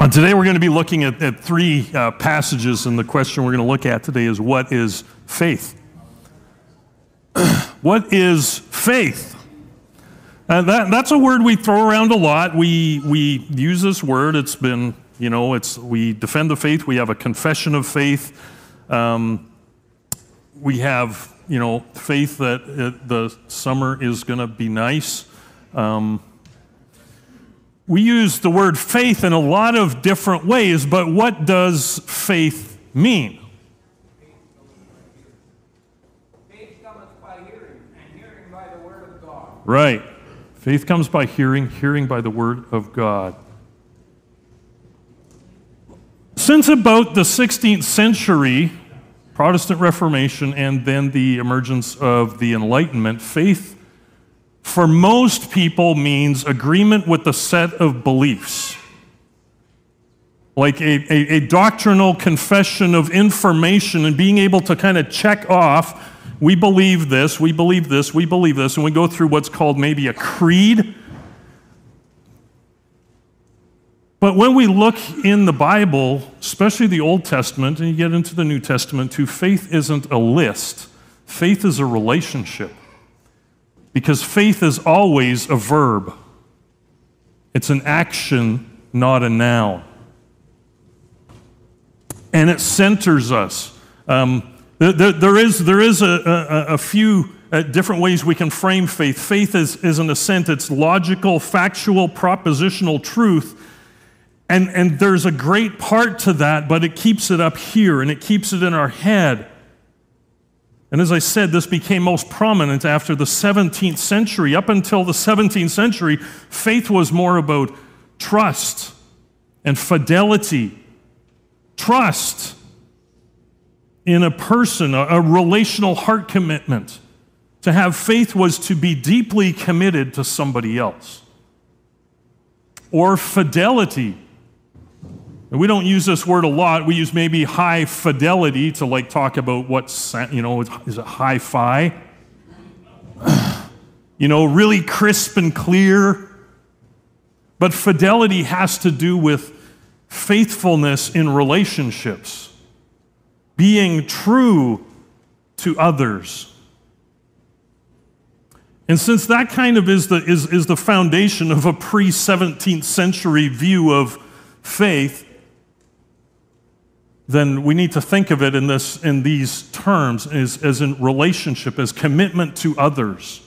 Uh, today we're going to be looking at, at three uh, passages, and the question we're going to look at today is what is faith? what is faith? Uh, that, that's a word we throw around a lot. We, we use this word. It's been, you know, it's, we defend the faith. We have a confession of faith. Um, we have, you know, faith that it, the summer is going to be nice. Um, we use the word faith in a lot of different ways, but what does faith mean? Faith cometh by hearing, and hearing by the word of God. Right. Faith comes by hearing, hearing by the word of God. Since about the 16th century, Protestant Reformation, and then the emergence of the Enlightenment, faith for most people means agreement with a set of beliefs. Like a, a, a, doctrinal confession of information and being able to kind of check off we believe this, we believe this, we believe this, and we go through what's called maybe a creed. But when we look in the Bible, especially the Old Testament, and you get into the New Testament too, faith isn't a list, faith is a relationship. Because faith is always a verb, it's an action, not a noun. And it centers us. Um, there, there is, there is a, a, a few uh, different ways we can frame faith. Faith is, is, in a sense, it's logical, factual, propositional truth. And, and there's a great part to that, but it keeps it up here and it keeps it in our head. And as I said, this became most prominent after the 17th century. Up until the 17th century, faith was more about trust and fidelity. Trust in a person, a, relational heart commitment. To have faith was to be deeply committed to somebody else. Or fidelity and we don't use this word a lot. We use maybe high fidelity to like talk about what's, you know, is it hi fi? you know, really crisp and clear. But fidelity has to do with faithfulness in relationships, being true to others. And since that kind of is the, is, is the foundation of a pre 17th century view of faith, then we need to think of it in, this, in these terms as, as in relationship, as commitment to others.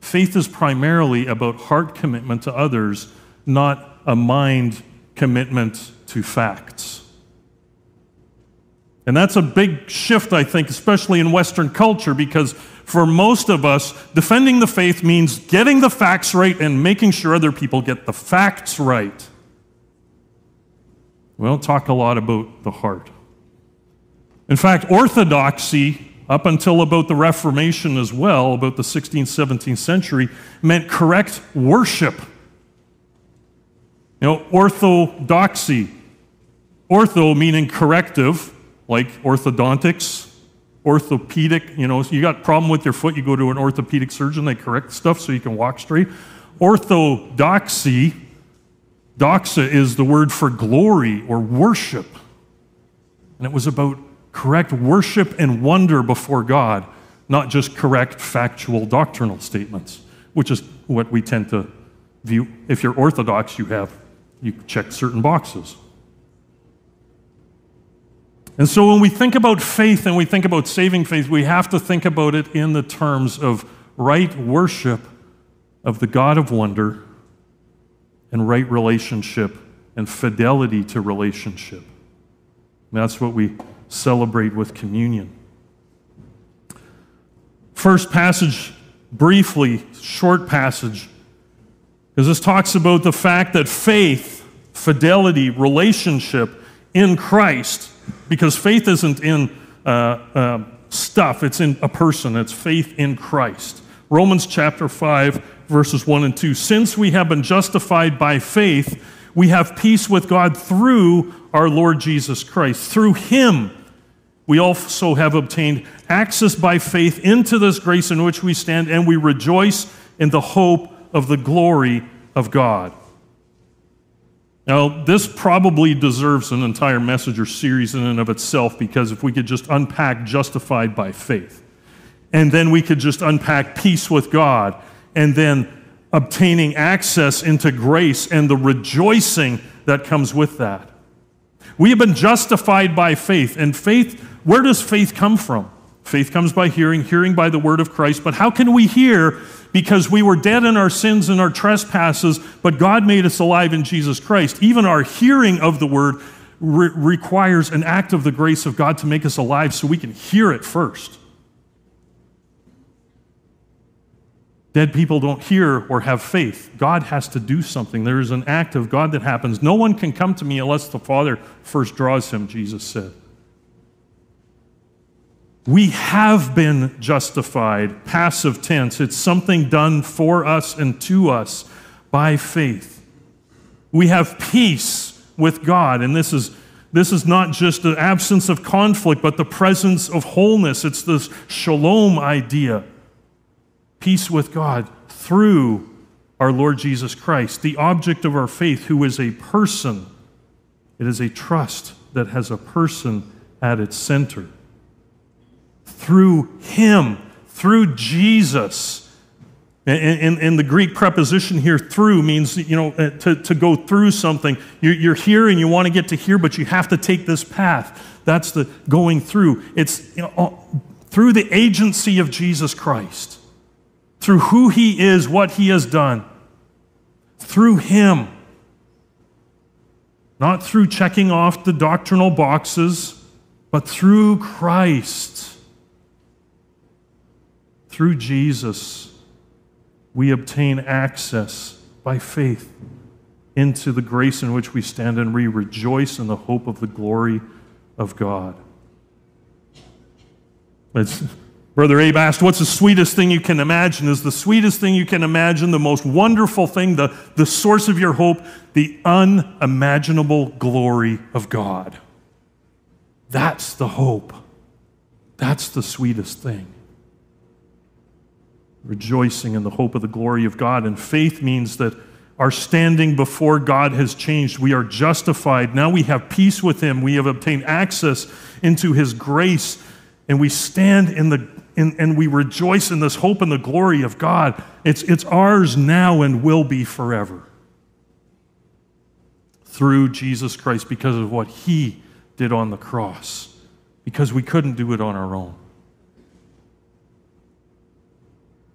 Faith is primarily about heart commitment to others, not a mind commitment to facts. And that's a big shift, I think, especially in Western culture, because for most of us, defending the faith means getting the facts right and making sure other people get the facts right. We don't talk a lot about the heart. In fact, orthodoxy, up until about the Reformation as well, about the 16th, 17th century, meant correct worship. You know, orthodoxy. Ortho meaning corrective, like orthodontics, orthopedic. You know, you got a problem with your foot, you go to an orthopedic surgeon, they correct stuff so you can walk straight. Orthodoxy Doxa is the word for glory or worship. And it was about correct worship and wonder before God, not just correct factual doctrinal statements, which is what we tend to view. If you're Orthodox, you have, you check certain boxes. And so when we think about faith and we think about saving faith, we have to think about it in the terms of right worship of the God of wonder and right relationship and fidelity to relationship. And that's what we celebrate with communion. First passage, briefly, short passage, because this talks about the fact that faith, fidelity, relationship in Christ, because faith isn't in uh, uh, stuff, it's in a person, it's faith in Christ. Romans chapter 5, verses 1 and 2. Since we have been justified by faith, we have peace with God through our Lord Jesus Christ. Through him, we also have obtained access by faith into this grace in which we stand, and we rejoice in the hope of the glory of God. Now, this probably deserves an entire message or series in and of itself because if we could just unpack justified by faith, and then we could just unpack peace with God, and then obtaining access into grace and the rejoicing that comes with that. We have been justified by faith, and faith, where does faith come from? Faith comes by hearing, hearing by the word of Christ. But how can we hear because we were dead in our sins and our trespasses, but God made us alive in Jesus Christ? Even our hearing of the word re- requires an act of the grace of God to make us alive so we can hear it first. Dead people don't hear or have faith. God has to do something. There is an act of God that happens. No one can come to me unless the Father first draws him, Jesus said. We have been justified, passive tense. It's something done for us and to us by faith. We have peace with God, and this is, this is not just the absence of conflict, but the presence of wholeness. It's this shalom idea peace with God through our Lord Jesus Christ, the object of our faith, who is a person. It is a trust that has a person at its center through Him, through Jesus. And, and, the Greek preposition here, through, means, you know, uh, to, to go through something. You're, you're here and you want to get to here, but you have to take this path. That's the going through. It's you know, uh, through the agency of Jesus Christ, through who He is, what He has done, through Him. Not through checking off the doctrinal boxes, but through Christ. Through Jesus, we obtain access by faith into the grace in which we stand and we rejoice in the hope of the glory of God. It's, Brother Abe asked, What's the sweetest thing you can imagine? Is the sweetest thing you can imagine the most wonderful thing, the, the source of your hope, the unimaginable glory of God? That's the hope. That's the sweetest thing rejoicing in the hope of the glory of God. And faith means that our standing before God has changed. We are justified. Now we have peace with Him. We have obtained access into His grace. And we stand in the in, and we rejoice in this hope and the glory of God. It's, it's ours now and will be forever. Through Jesus Christ because of what He did on the cross. Because we couldn't do it on our own.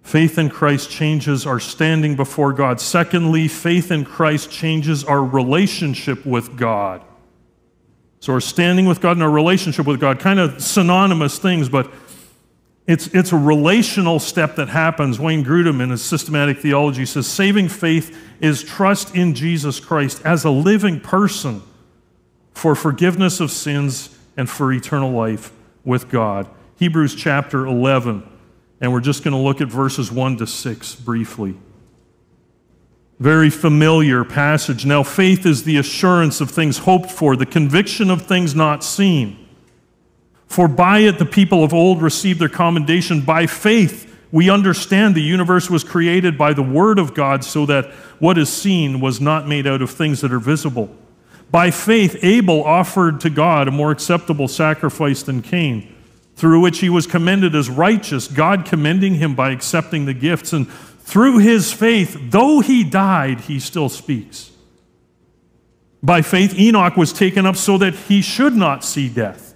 Faith in Christ changes our standing before God. Secondly, faith in Christ changes our relationship with God. So, our standing with God and our relationship with God, kind of synonymous things, but it's, it's a relational step that happens. Wayne Grudem, in his systematic theology, says saving faith is trust in Jesus Christ as a living person for forgiveness of sins and for eternal life with God. Hebrews chapter 11 and we're just going to look at verses 1 to 6 briefly. Very familiar passage. Now, faith is the assurance of things hoped for, the conviction of things not seen. For by it the people of old received their commendation. By faith, we understand the universe was created by the Word of God, so that what is seen was not made out of things that are visible. By faith, Abel offered to God a more acceptable sacrifice than Cain through which he was commended as righteous, God commending him by accepting the gifts. And through his faith, though he died, he still speaks. By faith, Enoch was taken up so that he should not see death.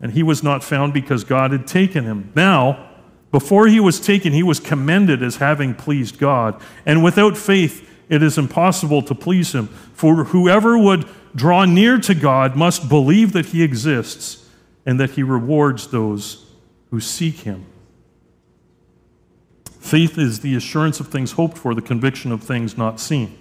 And he was not found because God had taken him. Now, before he was taken, he was commended as having pleased God. And without faith, it is impossible to please him. For whoever would draw near to God must believe that he exists and that he rewards those who seek him. Faith is the assurance of things hoped for, the conviction of things not seen.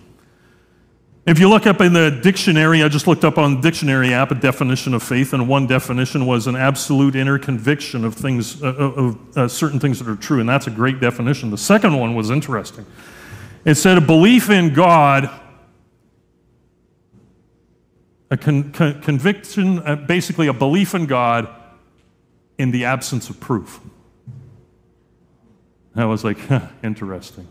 If you look up in the dictionary, I just looked up on the dictionary app a definition of faith, and one definition was an absolute inner conviction of things, uh, uh of uh, certain things that are true, and that's a great definition. The second one was interesting. It said a belief in God a con- con- conviction, uh, basically a belief in God in the absence of proof. I was like, huh, interesting.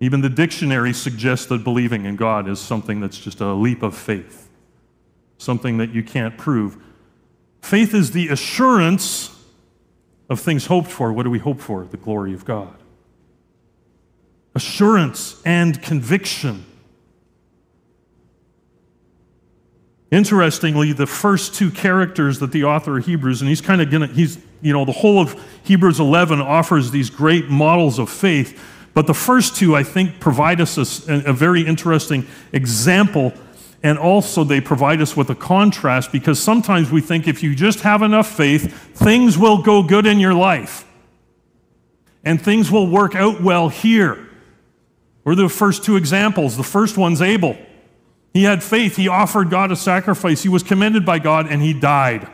Even the dictionary suggests that believing in God is something that's just a leap of faith, something that you can't prove. Faith is the assurance of things hoped for. What do we hope for? The glory of God. Assurance and conviction. Interestingly, the first two characters that the author of Hebrews, and he's kind of gonna, he's, you know, the whole of Hebrews 11 offers these great models of faith, but the first two, I think, provide us a, a very interesting example, and also they provide us with a contrast because sometimes we think if you just have enough faith, things will go good in your life, and things will work out well here. We're the first two examples. The first one's Abel. He had faith. He offered God a sacrifice. He was commended by God and he died.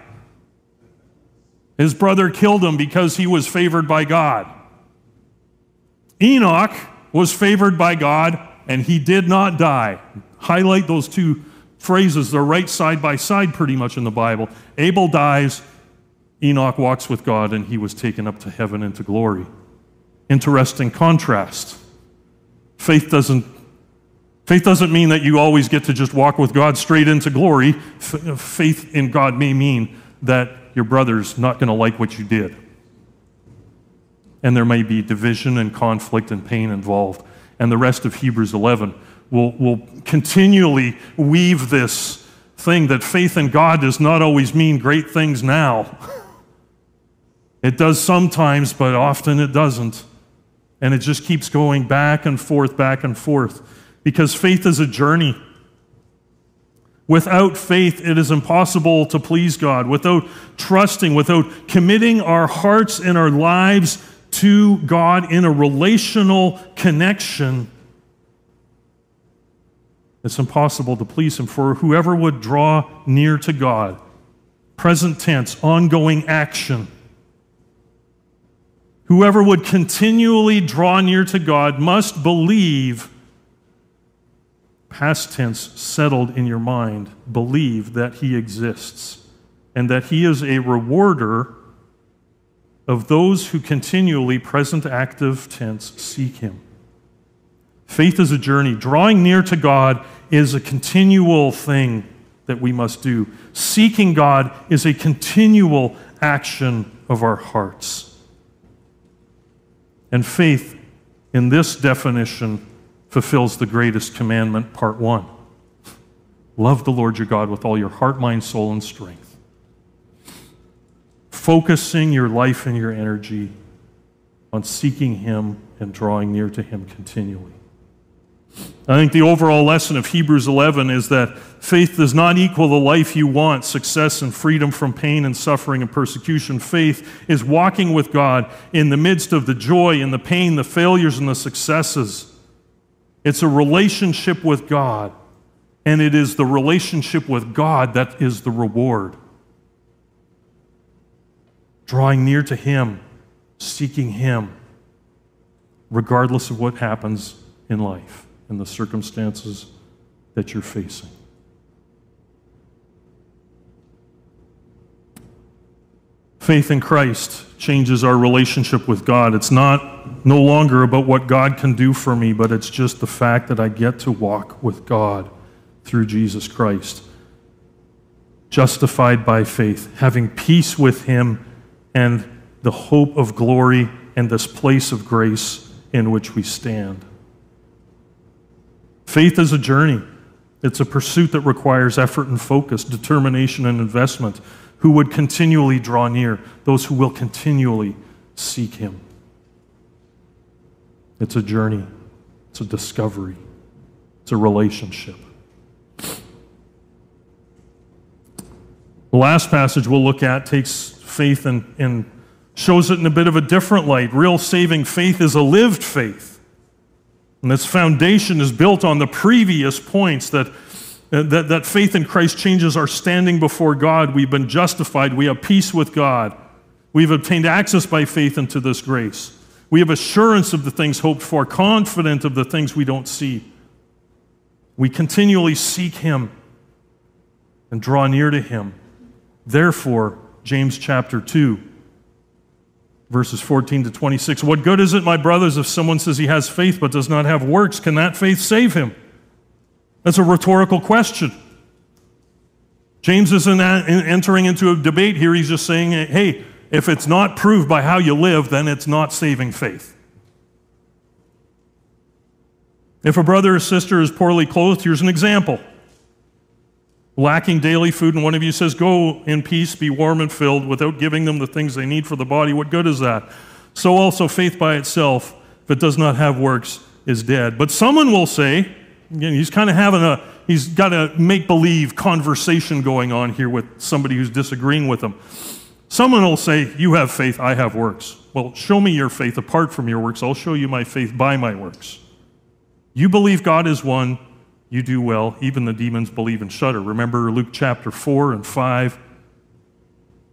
His brother killed him because he was favored by God. Enoch was favored by God and he did not die. Highlight those two phrases. They're right side by side pretty much in the Bible. Abel dies, Enoch walks with God, and he was taken up to heaven into glory. Interesting contrast. Faith doesn't Faith doesn't mean that you always get to just walk with God straight into glory. F- faith in God may mean that your brother's not going to like what you did. And there may be division and conflict and pain involved. And the rest of Hebrews 11 will, will continually weave this thing that faith in God does not always mean great things now. It does sometimes, but often it doesn't. And it just keeps going back and forth, back and forth because faith is a journey. Without faith, it is impossible to please God. Without trusting, without committing our hearts and our lives to God in a relational connection, it's impossible to please Him. For whoever would draw near to God, present tense, ongoing action, whoever would continually draw near to God must believe past tense settled in your mind, believe that He exists and that He is a rewarder of those who continually, present active tense, seek Him. Faith is a journey. Drawing near to God is a continual thing that we must do. Seeking God is a continual action of our hearts. And faith, in this definition, fulfills the greatest commandment, part one. Love the Lord your God with all your heart, mind, soul, and strength. Focusing your life and your energy on seeking Him and drawing near to Him continually. I think the overall lesson of Hebrews 11 is that faith does not equal the life you want, success and freedom from pain and suffering and persecution. Faith is walking with God in the midst of the joy and the pain, the failures and the successes. It's a relationship with God, and it is the relationship with God that is the reward. Drawing near to Him, seeking Him, regardless of what happens in life and the circumstances that you're facing. Faith in Christ changes our relationship with God. It's not no longer about what God can do for me, but it's just the fact that I get to walk with God through Jesus Christ. Justified by faith, having peace with Him and the hope of glory and this place of grace in which we stand. Faith is a journey. It's a pursuit that requires effort and focus, determination and investment who would continually draw near, those who will continually seek Him. It's a journey, it's a discovery, it's a relationship. The last passage we'll look at takes faith and, and shows it in a bit of a different light. Real saving faith is a lived faith. And this foundation is built on the previous points that that, that faith in Christ changes our standing before God. We've been justified. We have peace with God. We've obtained access by faith into this grace. We have assurance of the things hoped for, confident of the things we don't see. We continually seek Him and draw near to Him. Therefore, James chapter 2, verses 14 to 26. What good is it, my brothers, if someone says he has faith but does not have works? Can that faith save him? That's a rhetorical question. James isn't entering into a debate here. He's just saying, hey, if it's not proved by how you live, then it's not saving faith. If a brother or sister is poorly clothed, here's an example. Lacking daily food, and one of you says, Go in peace, be warm and filled, without giving them the things they need for the body, what good is that? So also, faith by itself, if it does not have works, is dead. But someone will say, again, he's kind of having a, he's got a make believe conversation going on here with somebody who's disagreeing with him. Someone will say, You have faith, I have works. Well, show me your faith apart from your works. I'll show you my faith by my works. You believe God is one, you do well. Even the demons believe and shudder. Remember Luke chapter 4 and 5?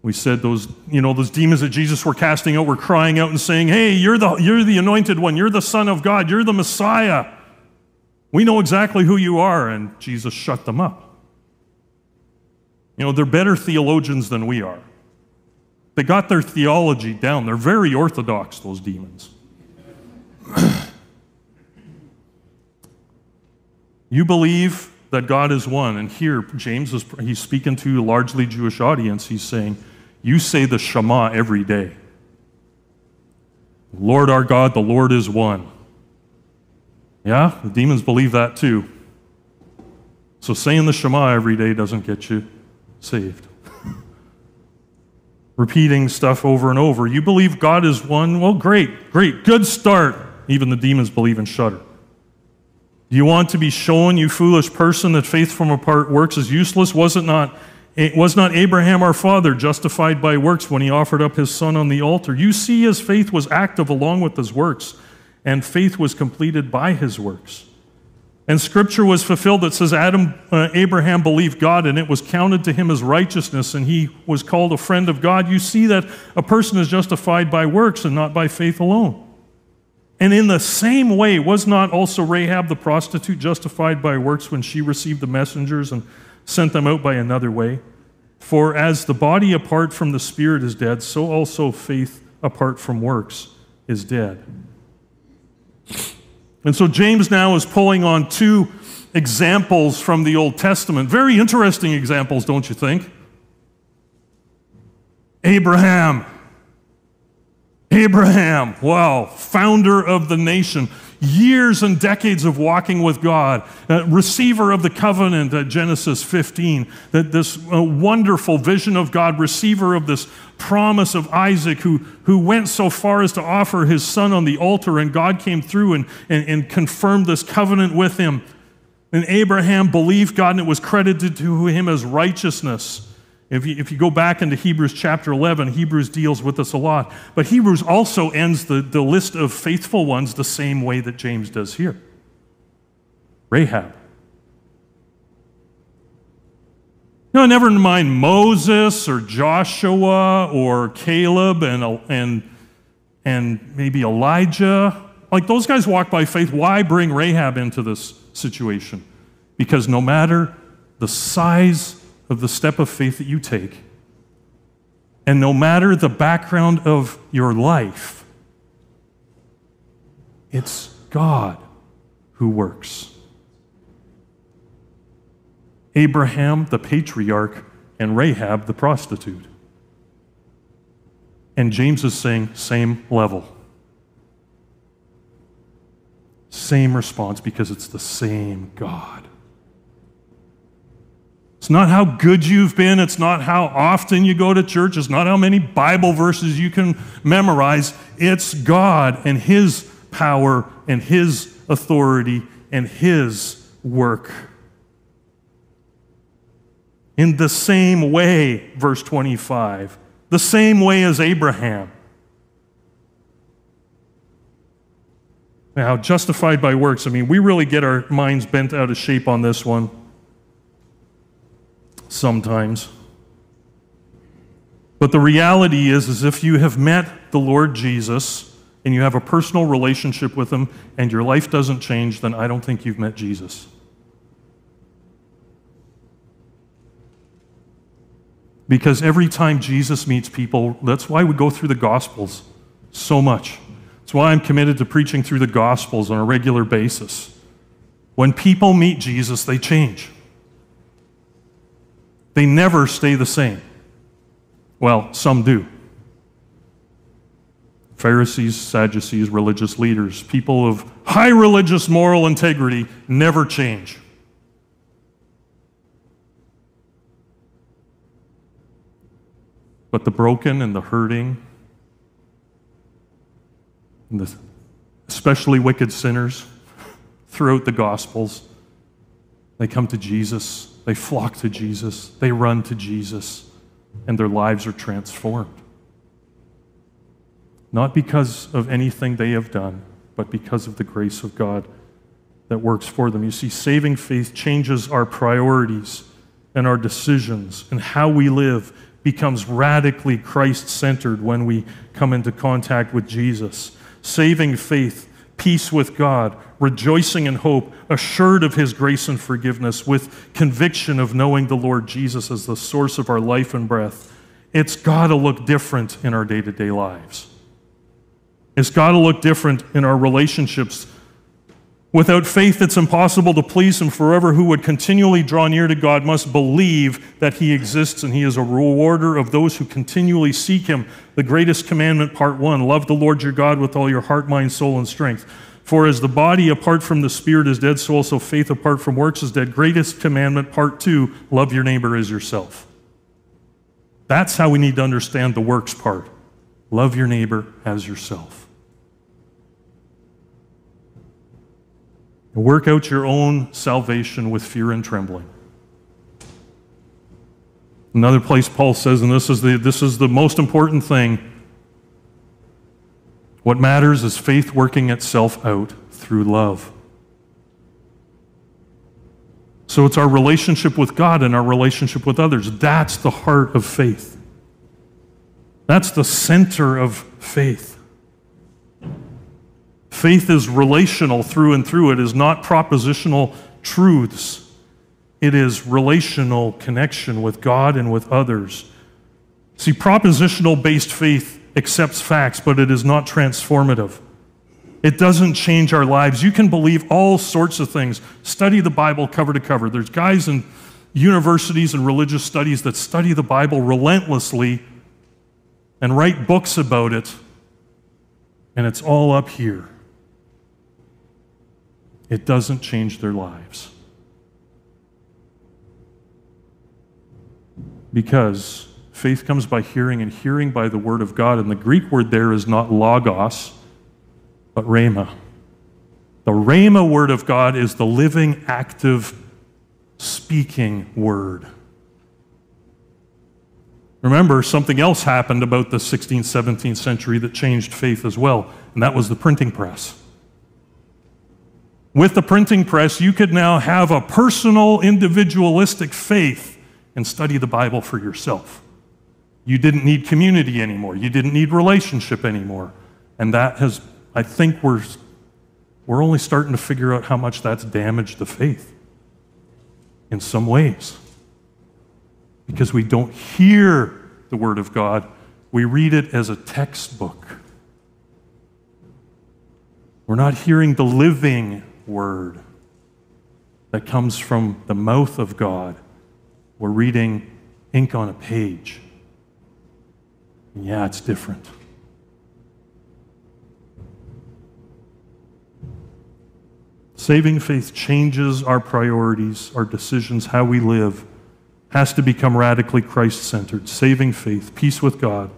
We said those, you know, those demons that Jesus were casting out were crying out and saying, Hey, you're the, you're the anointed one. You're the Son of God. You're the Messiah. We know exactly who you are. And Jesus shut them up. You know, they're better theologians than we are. They got their theology down. They're very orthodox, those demons. You believe that God is one. And here, James is he's speaking to a largely Jewish audience. He's saying, You say the Shema every day. Lord our God, the Lord is one. Yeah, the demons believe that too. So saying the Shema every day doesn't get you saved. Repeating stuff over and over. You believe God is one? Well, great, great, good start. Even the demons believe and shudder. Do you want to be shown, you foolish person, that faith from apart works is useless? Was it not? Was not Abraham our father justified by works when he offered up his son on the altar? You see, his faith was active along with his works, and faith was completed by his works. And scripture was fulfilled that says Adam, uh, Abraham believed God, and it was counted to him as righteousness, and he was called a friend of God. You see that a person is justified by works and not by faith alone. And in the same way, was not also Rahab the prostitute justified by works when she received the messengers and sent them out by another way? For as the body apart from the spirit is dead, so also faith apart from works is dead. And so James now is pulling on two examples from the Old Testament. Very interesting examples, don't you think? Abraham Abraham, wow, founder of the nation, years and decades of walking with God, uh, receiver of the covenant at Genesis 15, that this uh, wonderful vision of God, receiver of this promise of Isaac, who, who went so far as to offer his son on the altar, and God came through and, and, and confirmed this covenant with him. And Abraham believed God, and it was credited to him as righteousness. If you, if you go back into Hebrews chapter 11, Hebrews deals with this a lot. But Hebrews also ends the, the list of faithful ones the same way that James does here Rahab. No, never mind Moses or Joshua or Caleb and, and, and maybe Elijah. Like those guys walk by faith. Why bring Rahab into this situation? Because no matter the size of the step of faith that you take. And no matter the background of your life, it's God who works. Abraham, the patriarch, and Rahab, the prostitute. And James is saying, same level. Same response because it's the same God. It's not how good you've been. It's not how often you go to church. It's not how many Bible verses you can memorize. It's God and His power and His authority and His work. In the same way, verse 25, the same way as Abraham. Now, justified by works, I mean, we really get our minds bent out of shape on this one sometimes. But the reality is, is if you have met the Lord Jesus and you have a personal relationship with him and your life doesn't change, then I don't think you've met Jesus. Because every time Jesus meets people, that's why we go through the Gospels. So much. That's why I'm committed to preaching through the Gospels on a regular basis. When people meet Jesus, they change. They never stay the same. Well, some do. Pharisees, Sadducees, religious leaders, people of high religious moral integrity never change. But the broken and the hurting, and the especially wicked sinners throughout the Gospels, they come to Jesus, they flock to Jesus, they run to Jesus, and their lives are transformed. Not because of anything they have done, but because of the grace of God that works for them. You see, saving faith changes our priorities and our decisions, and how we live becomes radically Christ centered when we come into contact with Jesus. Saving faith, peace with God, rejoicing in hope, assured of His grace and forgiveness, with conviction of knowing the Lord Jesus as the source of our life and breath. It's got to look different in our day to day lives. It's got to look different in our relationships. Without faith, it's impossible to please Him forever. Who would continually draw near to God must believe that He exists and He is a rewarder of those who continually seek Him. The greatest commandment, part one love the Lord your God with all your heart, mind, soul, and strength. For as the body apart from the spirit is dead, so also faith apart from works is dead. Greatest commandment, part two love your neighbor as yourself. That's how we need to understand the works part. Love your neighbor as yourself. Work out your own salvation with fear and trembling. Another place Paul says, and this is the, this is the most important thing what matters is faith working itself out through love. So it's our relationship with God and our relationship with others. That's the heart of faith. That's the center of faith. Faith is relational through and through. It is not propositional truths, it is relational connection with God and with others. See, propositional based faith accepts facts, but it is not transformative. It doesn't change our lives. You can believe all sorts of things. Study the Bible cover to cover. There's guys in universities and religious studies that study the Bible relentlessly and write books about it, and it's all up here it doesn't change their lives. Because faith comes by hearing, and hearing by the word of God. And the Greek word there is not logos, but rhema. The rhema word of God is the living, active, speaking word. Remember, something else happened about the 16th, 17th century that changed faith as well, and that was the printing press. With the printing press, you could now have a personal, individualistic faith and study the Bible for yourself. You didn't need community anymore. You didn't need relationship anymore. And that has, I think we're, we're only starting to figure out how much that's damaged the faith in some ways. Because we don't hear the Word of God, we read it as a textbook. We're not hearing the living word that comes from the mouth of God. We're reading ink on a page. And yeah, it's different. Saving faith changes our priorities, our decisions, how we live, has to become radically Christ centered. Saving faith, peace with God,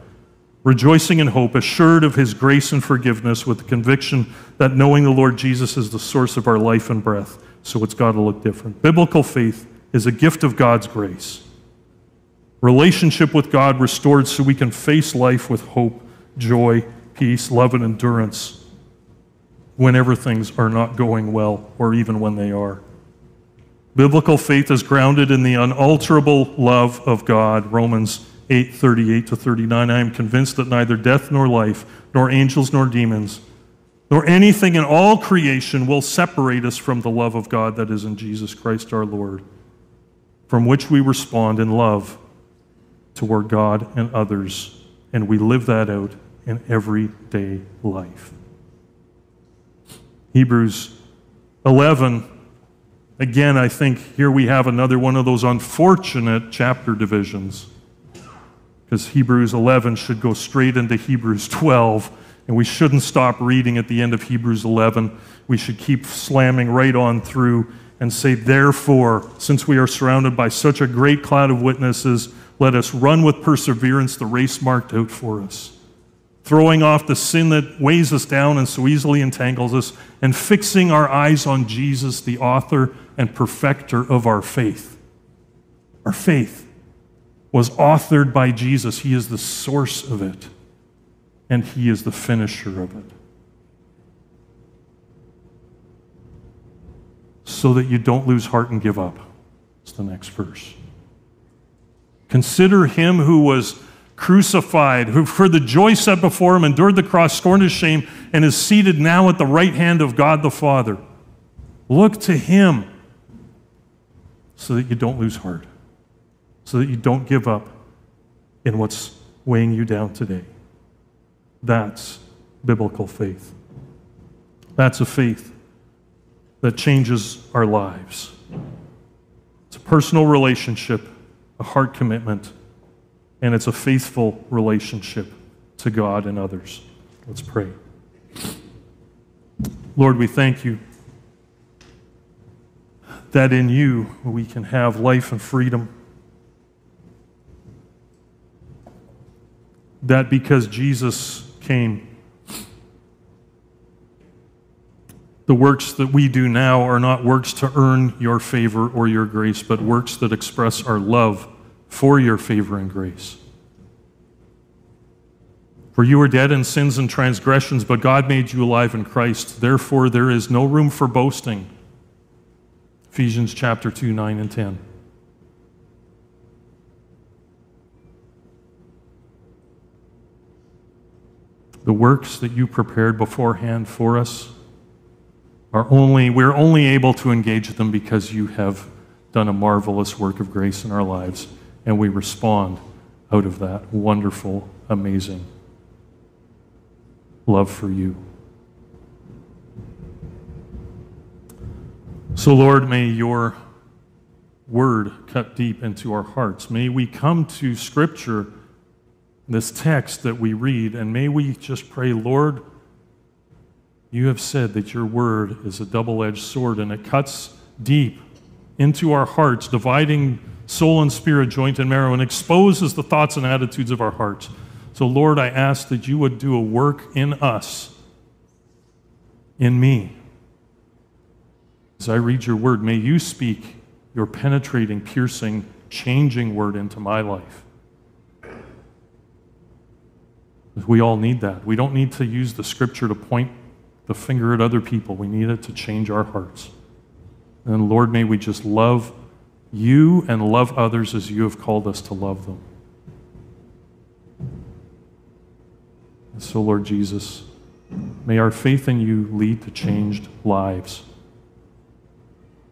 rejoicing in hope, assured of his grace and forgiveness, with the conviction that knowing the Lord Jesus is the source of our life and breath. So it's got to look different. Biblical faith is a gift of God's grace. Relationship with God restored so we can face life with hope, joy, peace, love, and endurance whenever things are not going well or even when they are. Biblical faith is grounded in the unalterable love of God. Romans 8 38 to 39. I am convinced that neither death nor life, nor angels nor demons, nor anything in all creation will separate us from the love of God that is in Jesus Christ our Lord, from which we respond in love toward God and others, and we live that out in everyday life. Hebrews 11, again, I think here we have another one of those unfortunate chapter divisions. Because Hebrews 11 should go straight into Hebrews 12, and we shouldn't stop reading at the end of Hebrews 11. We should keep slamming right on through and say, Therefore, since we are surrounded by such a great cloud of witnesses, let us run with perseverance the race marked out for us, throwing off the sin that weighs us down and so easily entangles us, and fixing our eyes on Jesus, the author and perfecter of our faith. Our faith was authored by Jesus, He is the source of it, and He is the finisher of it. so that you don't lose heart and give up. It's the next verse. Consider him who was crucified, who for the joy set before him endured the cross, scorned his shame, and is seated now at the right hand of God the Father. Look to him so that you don't lose heart, so that you don't give up in what's weighing you down today. That's biblical faith. That's a faith that changes our lives. It's a personal relationship, a heart commitment, and it's a faithful relationship to God and others. Let's pray. Lord, we thank you that in you we can have life and freedom. That because Jesus came, The works that we do now are not works to earn your favor or your grace, but works that express our love for your favor and grace. For you were dead in sins and transgressions, but God made you alive in Christ. Therefore, there is no room for boasting. Ephesians chapter 2, 9 and 10. The works that you prepared beforehand for us are only, we're only able to engage them because you have done a marvelous work of grace in our lives, and we respond out of that wonderful, amazing love for you. So, Lord, may your word cut deep into our hearts. May we come to Scripture, this text that we read, and may we just pray, Lord, you have said that your word is a double edged sword and it cuts deep into our hearts, dividing soul and spirit, joint and marrow, and exposes the thoughts and attitudes of our hearts. So, Lord, I ask that you would do a work in us, in me. As I read your word, may you speak your penetrating, piercing, changing word into my life. We all need that. We don't need to use the scripture to point the finger at other people. We need it to change our hearts. And Lord, may we just love you and love others as you have called us to love them. And so, Lord Jesus, may our faith in you lead to changed lives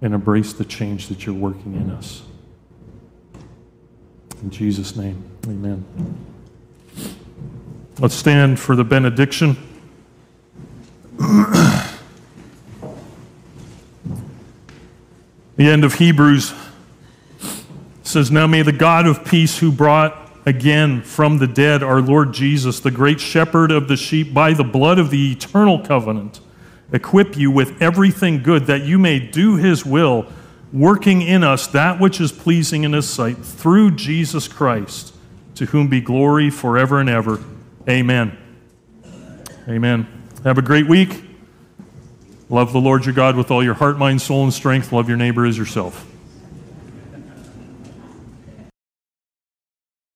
and embrace the change that you're working in us. In Jesus' name, amen. Let's stand for the benediction. the end of Hebrews says, Now may the God of peace, who brought again from the dead our Lord Jesus, the great shepherd of the sheep, by the blood of the eternal covenant, equip you with everything good that you may do his will, working in us that which is pleasing in his sight, through Jesus Christ, to whom be glory forever and ever. Amen. Amen. Have a great week. Love the Lord your God with all your heart, mind, soul, and strength. Love your neighbor as yourself.